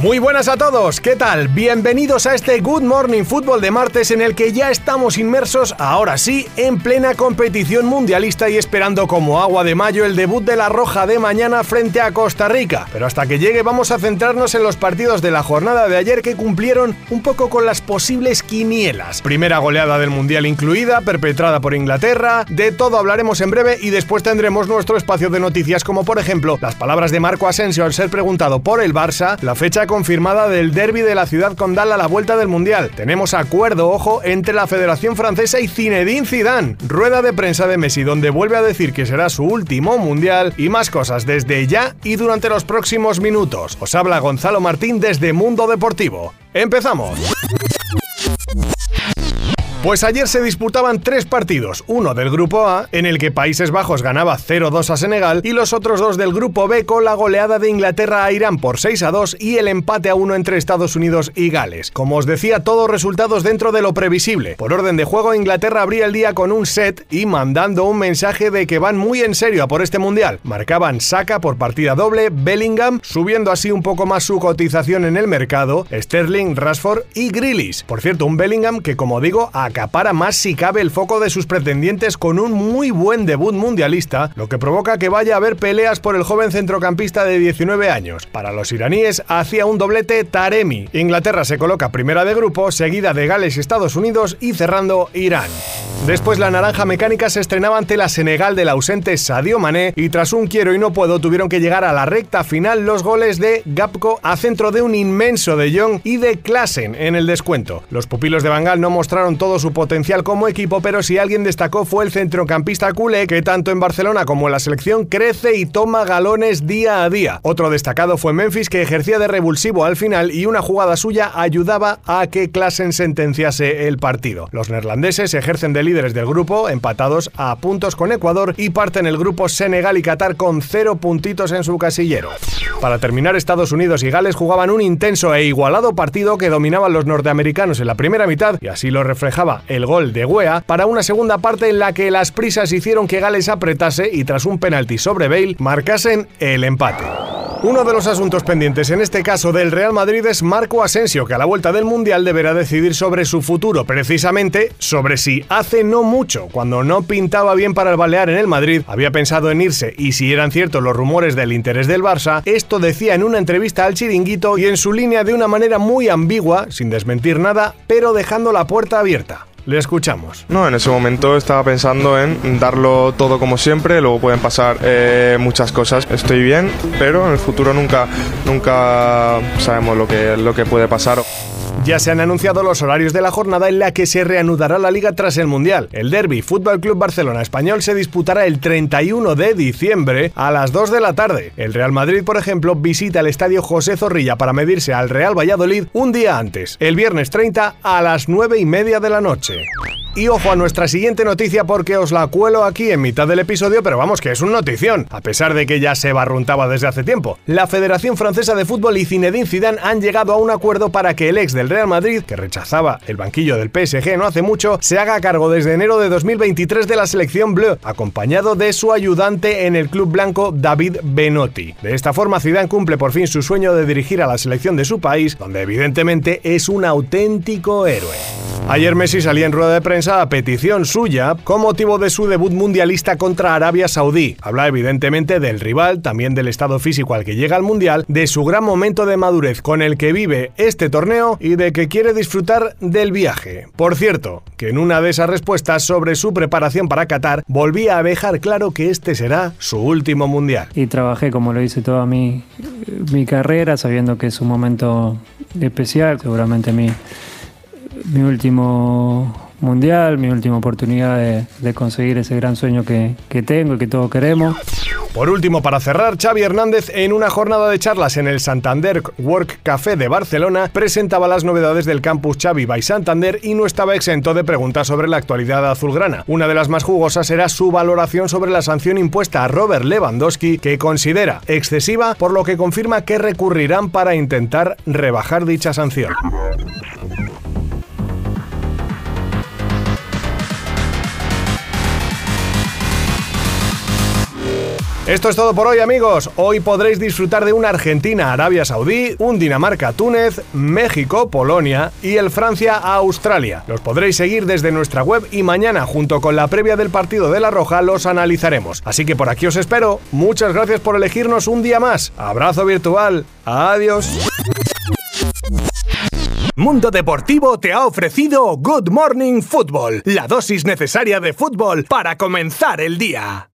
Muy buenas a todos, ¿qué tal? Bienvenidos a este Good Morning Fútbol de martes en el que ya estamos inmersos, ahora sí, en plena competición mundialista y esperando como agua de mayo el debut de la Roja de mañana frente a Costa Rica. Pero hasta que llegue vamos a centrarnos en los partidos de la jornada de ayer que cumplieron un poco con las posibles quinielas. Primera goleada del Mundial incluida, perpetrada por Inglaterra, de todo hablaremos en breve y después tendremos nuestro espacio de noticias como por ejemplo las palabras de Marco Asensio al ser preguntado por el Barça, la fecha confirmada del derby de la ciudad condal a la vuelta del Mundial. Tenemos acuerdo, ojo, entre la Federación Francesa y Zinedine Zidane. Rueda de prensa de Messi donde vuelve a decir que será su último Mundial y más cosas desde ya y durante los próximos minutos. Os habla Gonzalo Martín desde Mundo Deportivo. ¡Empezamos! Pues ayer se disputaban tres partidos, uno del Grupo A, en el que Países Bajos ganaba 0-2 a Senegal, y los otros dos del Grupo B con la goleada de Inglaterra a Irán por 6-2 y el empate a 1 entre Estados Unidos y Gales. Como os decía, todos resultados dentro de lo previsible. Por orden de juego, Inglaterra abría el día con un set y mandando un mensaje de que van muy en serio a por este mundial. Marcaban Saka por partida doble, Bellingham, subiendo así un poco más su cotización en el mercado, Sterling, Rashford y Grealish. Por cierto, un Bellingham que, como digo, acapara más si cabe el foco de sus pretendientes con un muy buen debut mundialista, lo que provoca que vaya a haber peleas por el joven centrocampista de 19 años. Para los iraníes hacía un doblete Taremi. Inglaterra se coloca primera de grupo, seguida de Gales y Estados Unidos y cerrando Irán. Después la naranja mecánica se estrenaba ante la Senegal del ausente Sadio Mané y tras un quiero y no puedo tuvieron que llegar a la recta final los goles de Gapco a centro de un inmenso de Jong y de Klassen en el descuento. Los pupilos de Bangal no mostraron todo su potencial como equipo, pero si alguien destacó fue el centrocampista culé que tanto en Barcelona como en la selección crece y toma galones día a día. Otro destacado fue Memphis que ejercía de revulsivo al final y una jugada suya ayudaba a que Klassen sentenciase el partido. Los neerlandeses ejercen de líderes del grupo, empatados a puntos con Ecuador y parten el grupo Senegal y Qatar con cero puntitos en su casillero. Para terminar, Estados Unidos y Gales jugaban un intenso e igualado partido que dominaban los norteamericanos en la primera mitad y así lo reflejaba el gol de Wea para una segunda parte en la que las prisas hicieron que Gales apretase y tras un penalti sobre Bale marcasen el empate. Uno de los asuntos pendientes en este caso del Real Madrid es Marco Asensio, que a la vuelta del Mundial deberá decidir sobre su futuro, precisamente sobre si hace no mucho, cuando no pintaba bien para el Balear en el Madrid, había pensado en irse y si eran ciertos los rumores del interés del Barça, esto decía en una entrevista al chiringuito y en su línea de una manera muy ambigua, sin desmentir nada, pero dejando la puerta abierta. Le escuchamos. No, en ese momento estaba pensando en darlo todo como siempre, luego pueden pasar eh, muchas cosas. Estoy bien, pero en el futuro nunca, nunca sabemos lo que, lo que puede pasar. Ya se han anunciado los horarios de la jornada en la que se reanudará la liga tras el Mundial. El Derby Fútbol Club Barcelona Español se disputará el 31 de diciembre a las 2 de la tarde. El Real Madrid, por ejemplo, visita el estadio José Zorrilla para medirse al Real Valladolid un día antes, el viernes 30 a las 9 y media de la noche. Y ojo a nuestra siguiente noticia porque os la cuelo aquí en mitad del episodio, pero vamos que es un notición, a pesar de que ya se barruntaba desde hace tiempo. La Federación Francesa de Fútbol y Zinedine Zidane han llegado a un acuerdo para que el ex del Real Madrid, que rechazaba el banquillo del PSG no hace mucho, se haga cargo desde enero de 2023 de la selección Bleu, acompañado de su ayudante en el club blanco David Benotti. De esta forma Zidane cumple por fin su sueño de dirigir a la selección de su país, donde evidentemente es un auténtico héroe. Ayer Messi salía en rueda de prensa a petición suya con motivo de su debut mundialista contra Arabia Saudí. Habla evidentemente del rival, también del estado físico al que llega al mundial, de su gran momento de madurez con el que vive este torneo y de que quiere disfrutar del viaje. Por cierto, que en una de esas respuestas sobre su preparación para Qatar volvía a dejar claro que este será su último mundial. Y trabajé como lo hice toda mi, mi carrera, sabiendo que es un momento especial, seguramente mi mi último mundial, mi última oportunidad de, conseguir ese gran sueño que, que tengo y que todos queremos. Por último, para cerrar, Xavi Hernández en una jornada de charlas en el Santander Work Café de Barcelona presentaba las novedades del campus Xavi by Santander y no estaba exento de preguntas sobre la actualidad azulgrana. Una de las más jugosas era su valoración sobre la sanción impuesta a Robert Lewandowski, que considera excesiva, por lo que confirma que recurrirán para intentar rebajar dicha sanción. Esto es todo por hoy amigos. Hoy podréis disfrutar de una Argentina-Arabia Saudí, un Dinamarca-Túnez, México-Polonia y el Francia-Australia. Los podréis seguir desde nuestra web y mañana junto con la previa del partido de La Roja los analizaremos. Así que por aquí os espero. Muchas gracias por elegirnos un día más. Abrazo virtual. Adiós. Mundo Deportivo te ha ofrecido Good Morning Football, la dosis necesaria de fútbol para comenzar el día.